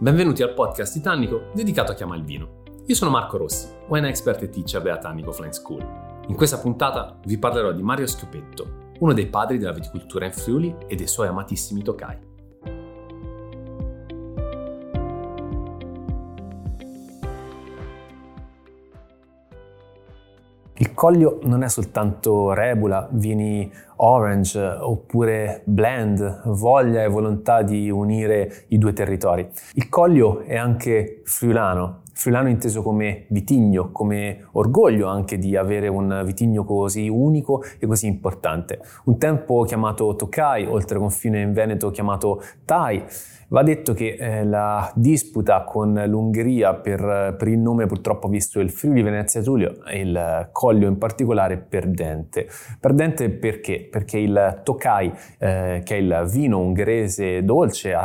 benvenuti al podcast Titanico dedicato a chi ama il vino. Io sono Marco Rossi, wine expert e teacher della Tannico Flying School. In questa puntata vi parlerò di Mario Schiopetto, uno dei padri della viticoltura in Friuli e dei suoi amatissimi tokai. Collio non è soltanto rebula, vini orange oppure blend, voglia e volontà di unire i due territori. Il Collio è anche friulano, friulano inteso come vitigno, come orgoglio anche di avere un vitigno così unico e così importante. Un tempo chiamato Tokai, oltre confine in Veneto chiamato Tai, Va detto che eh, la disputa con l'Ungheria per, per, il nome purtroppo ha visto il Friuli Venezia Giulio e il Collio in particolare perdente. Perdente perché? Perché il Tokai, eh, che è il vino ungherese dolce,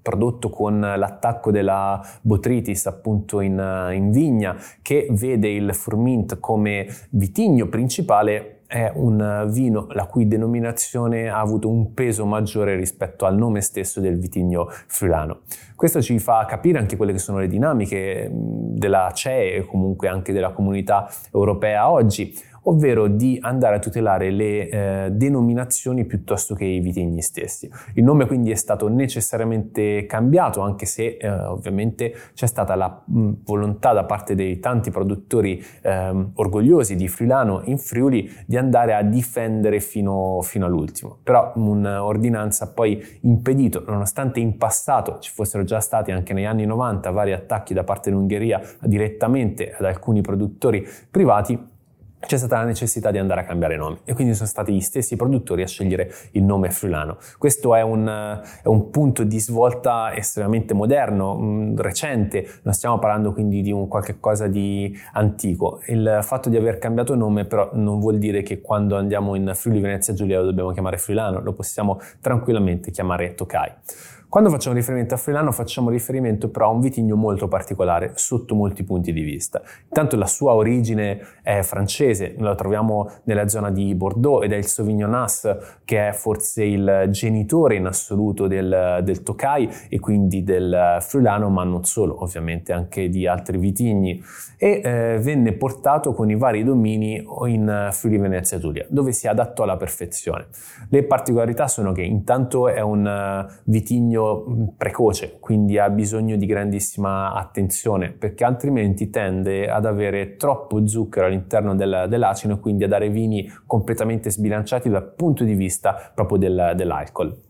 prodotto con l'attacco della botritis appunto in, in vigna, che vede il Furmint come vitigno principale, è un vino la cui denominazione ha avuto un peso maggiore rispetto al nome stesso del vitigno friulano. Questo ci fa capire anche quelle che sono le dinamiche della CE e comunque anche della comunità europea oggi ovvero di andare a tutelare le eh, denominazioni piuttosto che i vitigni stessi. Il nome quindi è stato necessariamente cambiato, anche se eh, ovviamente c'è stata la mh, volontà da parte dei tanti produttori eh, orgogliosi di Friulano in Friuli di andare a difendere fino, fino all'ultimo. Però un'ordinanza ha poi impedito, nonostante in passato ci fossero già stati anche negli anni 90 vari attacchi da parte dell'Ungheria direttamente ad alcuni produttori privati, c'è stata la necessità di andare a cambiare nome e quindi sono stati gli stessi produttori a scegliere il nome friulano. Questo è un, è un punto di svolta estremamente moderno, recente, non stiamo parlando quindi di un qualche di antico. Il fatto di aver cambiato nome però non vuol dire che quando andiamo in Friuli Venezia Giulia lo dobbiamo chiamare friulano, lo possiamo tranquillamente chiamare Tokai. Quando facciamo riferimento a Friulano facciamo riferimento però a un vitigno molto particolare sotto molti punti di vista. Intanto la sua origine è francese, la troviamo nella zona di Bordeaux ed è il Sauvignon As che è forse il genitore in assoluto del, del Tokai e quindi del Friulano, ma non solo, ovviamente anche di altri vitigni e eh, venne portato con i vari domini in Friuli Venezia Giulia, dove si adattò alla perfezione. Le particolarità sono che intanto è un uh, vitigno figlio precoce, quindi ha bisogno di grandissima attenzione, perché altrimenti tende ad avere troppo zucchero all'interno del, dell'acino e quindi a dare vini completamente sbilanciati dal punto di vista proprio del, dell'alcol.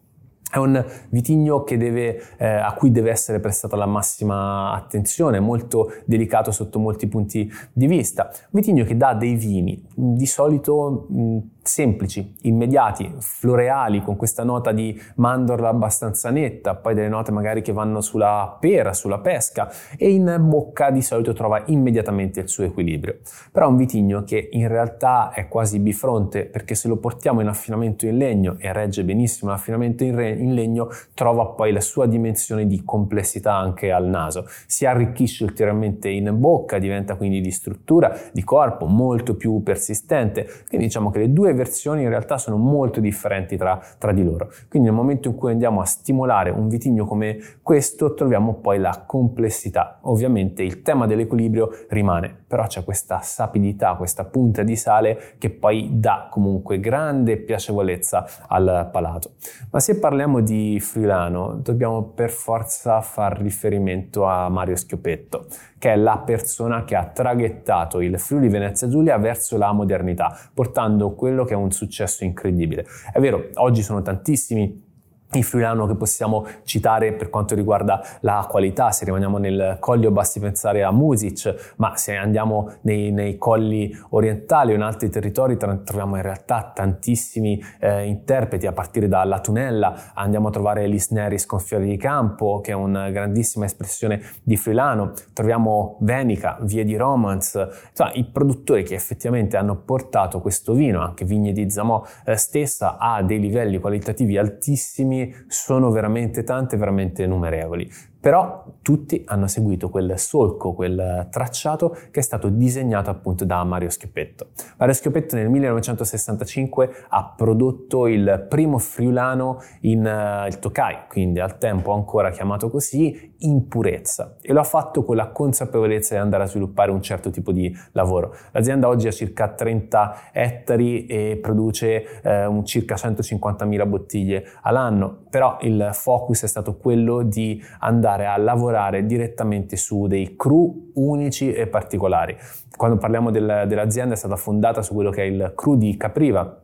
È un vitigno deve, eh, a cui deve essere prestata la massima attenzione, molto delicato sotto molti punti di vista. Un vitigno che dà dei vini di solito mh, semplici, immediati, floreali, con questa nota di mandorla abbastanza netta, poi delle note magari che vanno sulla pera, sulla pesca e in bocca di solito trova immediatamente il suo equilibrio. Però è un vitigno che in realtà è quasi bifronte perché se lo portiamo in affinamento in legno e regge benissimo l'affinamento in, re- in legno, trova poi la sua dimensione di complessità anche al naso. Si arricchisce ulteriormente in bocca, diventa quindi di struttura, di corpo molto più persistente. Quindi diciamo che le due versioni in realtà sono molto differenti tra, tra di loro. Quindi nel momento in cui andiamo a stimolare un vitigno come questo troviamo poi la complessità. Ovviamente il tema dell'equilibrio rimane, però c'è questa sapidità, questa punta di sale che poi dà comunque grande piacevolezza al palato. Ma se parliamo di Friulano dobbiamo per forza far riferimento a Mario Schiopetto, che è la persona che ha traghettato il Friuli Venezia Giulia verso la modernità, portando quello che è un successo incredibile. È vero, oggi sono tantissimi il friulano che possiamo citare per quanto riguarda la qualità, se rimaniamo nel Coglio basti pensare a Music, ma se andiamo nei, nei colli orientali o in altri territori troviamo in realtà tantissimi eh, interpreti, a partire dalla Tunella andiamo a trovare Lisneris con Fiori di Campo, che è una grandissima espressione di friulano, troviamo Venica, Vie di Romance, insomma i produttori che effettivamente hanno portato questo vino, anche Vigne di Zamò eh, stessa, a dei livelli qualitativi altissimi sono veramente tante, veramente numerevoli. Però tutti hanno seguito quel solco, quel tracciato che è stato disegnato appunto da Mario Schiopetto. Mario Schiopetto nel 1965 ha prodotto il primo friulano in uh, il Tokai, quindi al tempo ancora chiamato così, in purezza e lo ha fatto con la consapevolezza di andare a sviluppare un certo tipo di lavoro. L'azienda oggi ha circa 30 ettari e produce eh, un circa 150.000 bottiglie all'anno, però il focus è stato quello di andare a lavorare direttamente su dei cru unici e particolari. Quando parliamo del, dell'azienda è stata fondata su quello che è il cru di Capriva,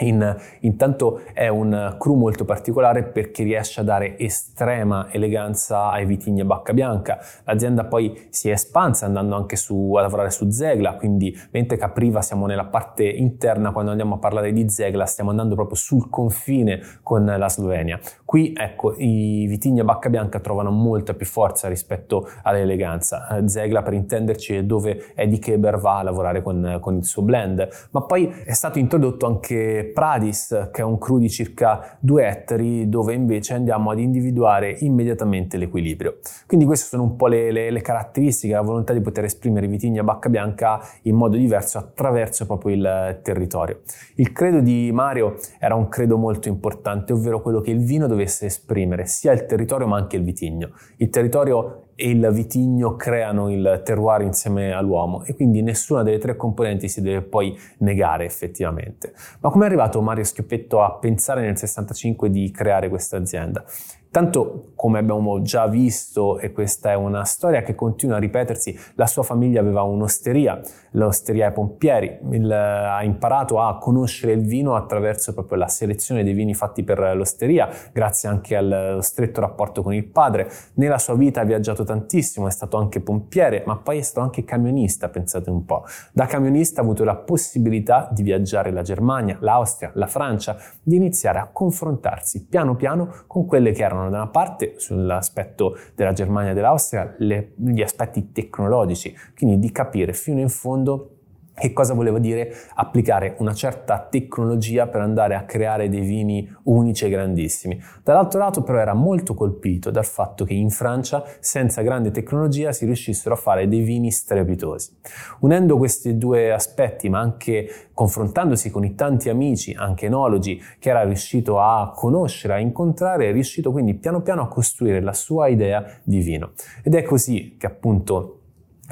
in, intanto è un cru molto particolare perché riesce a dare estrema eleganza ai vitigni a bacca bianca. L'azienda poi si è espansa andando anche su, a lavorare su Zegla, quindi mentre Capriva siamo nella parte interna, quando andiamo a parlare di Zegla stiamo andando proprio sul confine con la Slovenia. Qui ecco i vitigni a bacca bianca trovano molta più forza rispetto all'eleganza. Eh, Zegla per intenderci è dove Eddie Keber va a lavorare con, con il suo blend, ma poi è stato introdotto anche Pradis, che è un cru di circa 2 ettari, dove invece andiamo ad individuare immediatamente l'equilibrio. Quindi queste sono un po' le, le, le caratteristiche, la volontà di poter esprimere i vitigni a bacca bianca in modo diverso attraverso proprio il territorio. Il credo di Mario era un credo molto importante, ovvero quello che il vino dovesse esprimere sia il territorio ma anche il vitigno. Il territorio e il vitigno creano il terroir insieme all'uomo e quindi nessuna delle tre componenti si deve poi negare effettivamente. Ma come è arrivato Mario Schioppetto a pensare nel 65 di creare questa azienda? Tanto, come abbiamo già visto, e questa è una storia che continua a ripetersi, la sua famiglia aveva un'osteria, l'osteria ai Pompieri, il, ha imparato a conoscere il vino attraverso proprio la selezione dei vini fatti per l'osteria, grazie anche allo stretto rapporto con il padre. Nella sua vita ha viaggiato tantissimo, è stato anche pompiere, ma poi è stato anche camionista, pensate un po'. Da camionista ha avuto la possibilità di viaggiare la Germania, l'Austria, la Francia, di iniziare a confrontarsi piano piano con quelle che erano da una parte sull'aspetto della Germania e dell'Austria le, gli aspetti tecnologici, quindi di capire fino in fondo che cosa voleva dire applicare una certa tecnologia per andare a creare dei vini unici e grandissimi. Dall'altro lato però era molto colpito dal fatto che in Francia senza grande tecnologia si riuscissero a fare dei vini strepitosi. Unendo questi due aspetti ma anche confrontandosi con i tanti amici, anche enologi, che era riuscito a conoscere, a incontrare, è riuscito quindi piano piano a costruire la sua idea di vino. Ed è così che appunto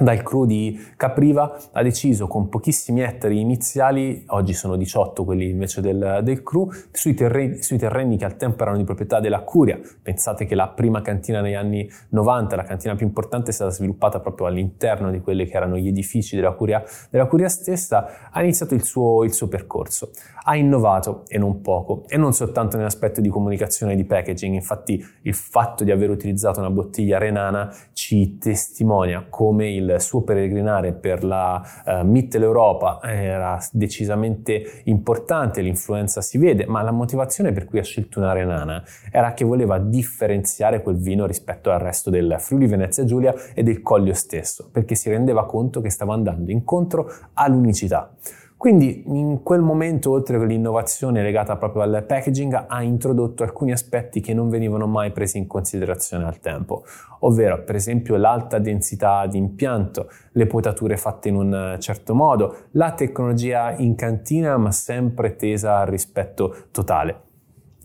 dal crew di Capriva ha deciso con pochissimi ettari iniziali, oggi sono 18 quelli invece del, del crew, sui terreni, sui terreni, che al tempo erano di proprietà della Curia. Pensate che la prima cantina negli anni 90, la cantina più importante, è stata sviluppata proprio all'interno di quelli che erano gli edifici della Curia, della Curia stessa, ha iniziato il suo, il suo percorso. Ha innovato e non poco, e non soltanto nell'aspetto di comunicazione e di packaging, infatti il fatto di aver utilizzato una bottiglia renana ci testimonia come il suo peregrinare per la uh, Mitteleuropa era decisamente importante, l'influenza si vede, ma la motivazione per cui ha scelto una renana era che voleva differenziare quel vino rispetto al resto del Friuli Venezia Giulia e del Collio stesso, perché si rendeva conto che stava andando incontro all'unicità. Quindi in quel momento, oltre all'innovazione legata proprio al packaging, ha introdotto alcuni aspetti che non venivano mai presi in considerazione al tempo, ovvero per esempio l'alta densità di impianto, le potature fatte in un certo modo, la tecnologia in cantina ma sempre tesa al rispetto totale.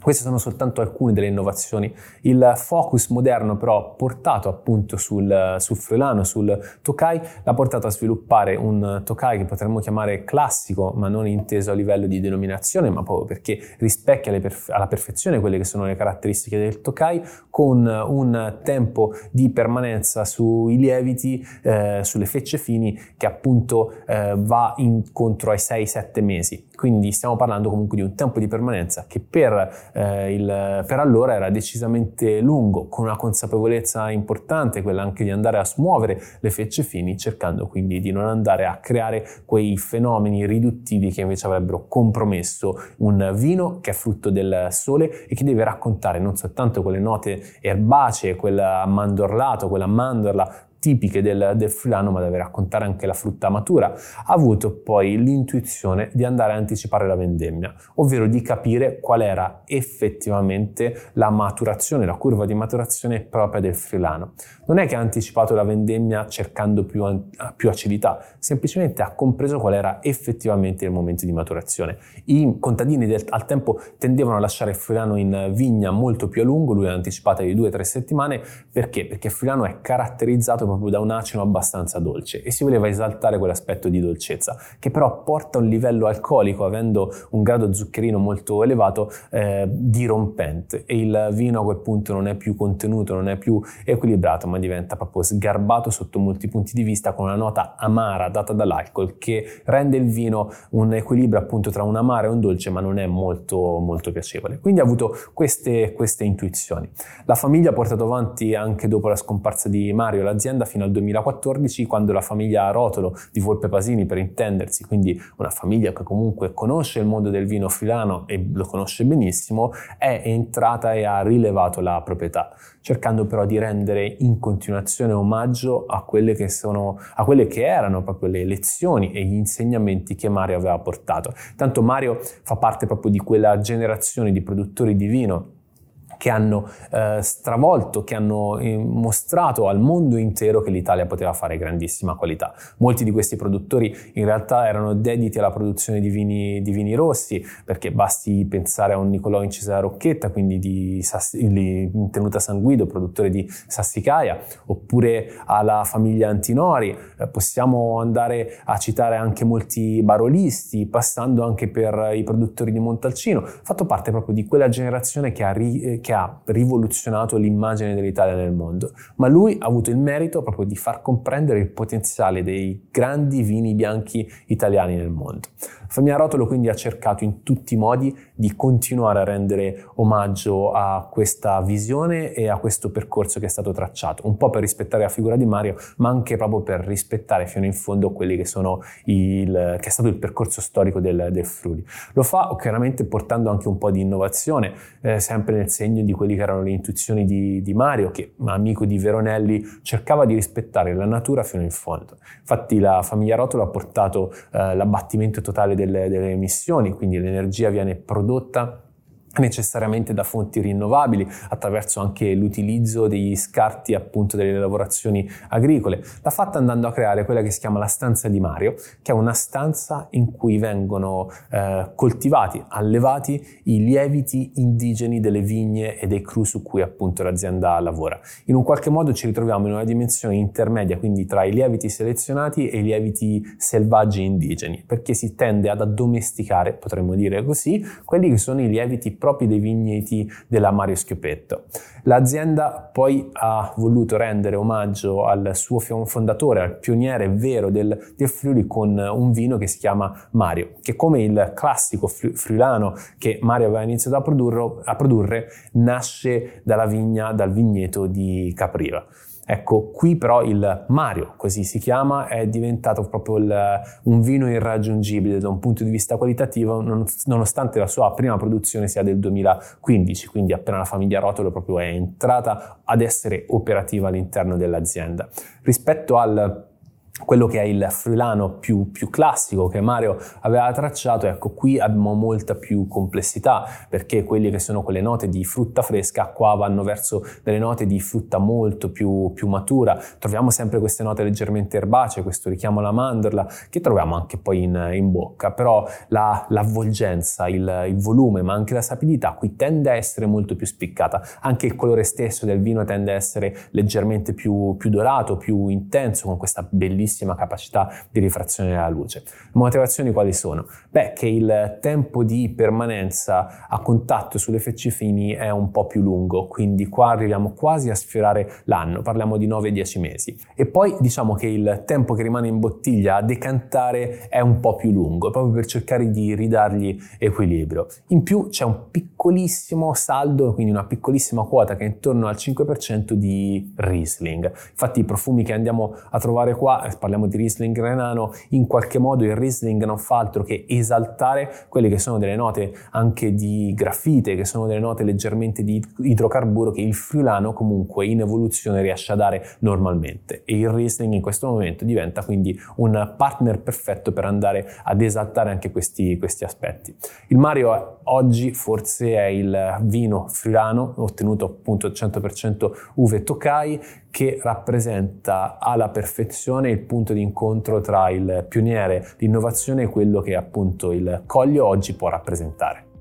Queste sono soltanto alcune delle innovazioni. Il focus moderno però portato appunto sul, sul Freelano, sul Tokai, l'ha portato a sviluppare un Tokai che potremmo chiamare classico, ma non inteso a livello di denominazione, ma proprio perché rispecchia perf- alla perfezione quelle che sono le caratteristiche del Tokai, con un tempo di permanenza sui lieviti, eh, sulle fecce fini, che appunto eh, va incontro ai 6-7 mesi. Quindi stiamo parlando comunque di un tempo di permanenza che per eh, il, per allora era decisamente lungo, con una consapevolezza importante, quella anche di andare a smuovere le fecce fini, cercando quindi di non andare a creare quei fenomeni riduttivi che invece avrebbero compromesso un vino che è frutto del sole e che deve raccontare non soltanto quelle note erbacee, quel mandorlato, quella mandorla tipiche del, del friulano, ma deve raccontare anche la frutta matura, ha avuto poi l'intuizione di andare a anticipare la vendemmia, ovvero di capire qual era effettivamente la maturazione, la curva di maturazione propria del friulano. Non è che ha anticipato la vendemmia cercando più, più acidità, semplicemente ha compreso qual era effettivamente il momento di maturazione. I contadini del, al tempo tendevano a lasciare il friulano in vigna molto più a lungo, lui l'ha anticipata di 2-3 settimane, perché? Perché il friulano è caratterizzato proprio da un acino abbastanza dolce e si voleva esaltare quell'aspetto di dolcezza, che però porta a un livello alcolico, avendo un grado zuccherino molto elevato, eh, dirompente e il vino a quel punto non è più contenuto, non è più equilibrato, ma diventa proprio sgarbato sotto molti punti di vista con una nota amara data dall'alcol che rende il vino un equilibrio appunto tra un amaro e un dolce, ma non è molto, molto piacevole. Quindi ha avuto queste, queste intuizioni. La famiglia ha portato avanti anche dopo la scomparsa di Mario l'azienda fino al 2014, quando la famiglia Rotolo di Volpe Pasini, per intendersi, quindi una famiglia che comunque conosce il mondo del vino filano e lo conosce benissimo, è entrata e ha rilevato la proprietà, cercando però di rendere in continuazione omaggio a quelle che, sono, a quelle che erano proprio le lezioni e gli insegnamenti che Mario aveva portato. Tanto Mario fa parte proprio di quella generazione di produttori di vino che hanno eh, stravolto, che hanno eh, mostrato al mondo intero che l'Italia poteva fare grandissima qualità. Molti di questi produttori in realtà erano dediti alla produzione di vini, di vini rossi, perché basti pensare a un Nicolò in Cesare Rocchetta, quindi di, Sassi, Tenuta San Guido, produttore di Sassicaia, oppure alla famiglia Antinori. Eh, possiamo andare a citare anche molti barolisti, passando anche per i produttori di Montalcino. Fatto parte proprio di quella generazione che ha, ri, che ha rivoluzionato l'immagine dell'Italia nel mondo, ma lui ha avuto il merito proprio di far comprendere il potenziale dei grandi vini bianchi italiani nel mondo. Famiglia Rotolo quindi ha cercato in tutti i modi di continuare a rendere omaggio a questa visione e a questo percorso che è stato tracciato, un po' per rispettare la figura di Mario, ma anche proprio per rispettare fino in fondo quelli che sono il, che è stato il percorso storico del, del Friuli. Lo fa chiaramente portando anche un po' di innovazione, eh, sempre nel segno di quelle che erano le intuizioni di, di Mario, che amico di Veronelli cercava di rispettare la natura fino in fondo. Infatti la famiglia Rotolo ha portato eh, l'abbattimento totale del delle, delle emissioni, quindi l'energia viene prodotta necessariamente da fonti rinnovabili attraverso anche l'utilizzo degli scarti appunto delle lavorazioni agricole. L'ha fatta andando a creare quella che si chiama la stanza di Mario, che è una stanza in cui vengono eh, coltivati, allevati i lieviti indigeni delle vigne e dei cru su cui appunto l'azienda lavora. In un qualche modo ci ritroviamo in una dimensione intermedia, quindi tra i lieviti selezionati e i lieviti selvaggi indigeni, perché si tende ad addomesticare, potremmo dire così, quelli che sono i lieviti propri dei vigneti della Mario Schiopetto. L'azienda poi ha voluto rendere omaggio al suo fondatore, al pioniere vero del, del Friuli, con un vino che si chiama Mario, che come il classico friulano che Mario aveva iniziato a, produrre, a produrre nasce dalla vigna, dal vigneto di Capriva. Ecco, qui però il Mario, così si chiama, è diventato proprio il, un vino irraggiungibile da un punto di vista qualitativo, nonostante la sua prima produzione sia del 2015, quindi appena la famiglia Rotolo proprio è entrata ad essere operativa all'interno dell'azienda. Rispetto al quello che è il friulano più, più, classico che Mario aveva tracciato, ecco qui abbiamo molta più complessità perché quelle che sono quelle note di frutta fresca qua vanno verso delle note di frutta molto più, più matura, troviamo sempre queste note leggermente erbacee, questo richiamo alla mandorla che troviamo anche poi in, in bocca, però la, l'avvolgenza, il, il, volume ma anche la sapidità qui tende a essere molto più spiccata, anche il colore stesso del vino tende a essere leggermente più, più dorato, più intenso con questa bellissima bellissima capacità di rifrazione della luce. Motivazioni quali sono? Beh, che il tempo di permanenza a contatto sulle fecce fini è un po' più lungo, quindi qua arriviamo quasi a sfiorare l'anno, parliamo di 9-10 mesi. E poi diciamo che il tempo che rimane in bottiglia a decantare è un po' più lungo, proprio per cercare di ridargli equilibrio. In più c'è un piccolissimo saldo, quindi una piccolissima quota che è intorno al 5% di Riesling. Infatti i profumi che andiamo a trovare qua parliamo di Riesling Renano, in qualche modo il Riesling non fa altro che esaltare quelle che sono delle note anche di grafite, che sono delle note leggermente di idrocarburo che il friulano comunque in evoluzione riesce a dare normalmente e il Riesling in questo momento diventa quindi un partner perfetto per andare ad esaltare anche questi, questi aspetti. Il Mario oggi forse è il vino friulano ottenuto appunto 100% uve Tokai che rappresenta alla perfezione il punto di incontro tra il pioniere, l'innovazione e quello che appunto il Coglio oggi può rappresentare.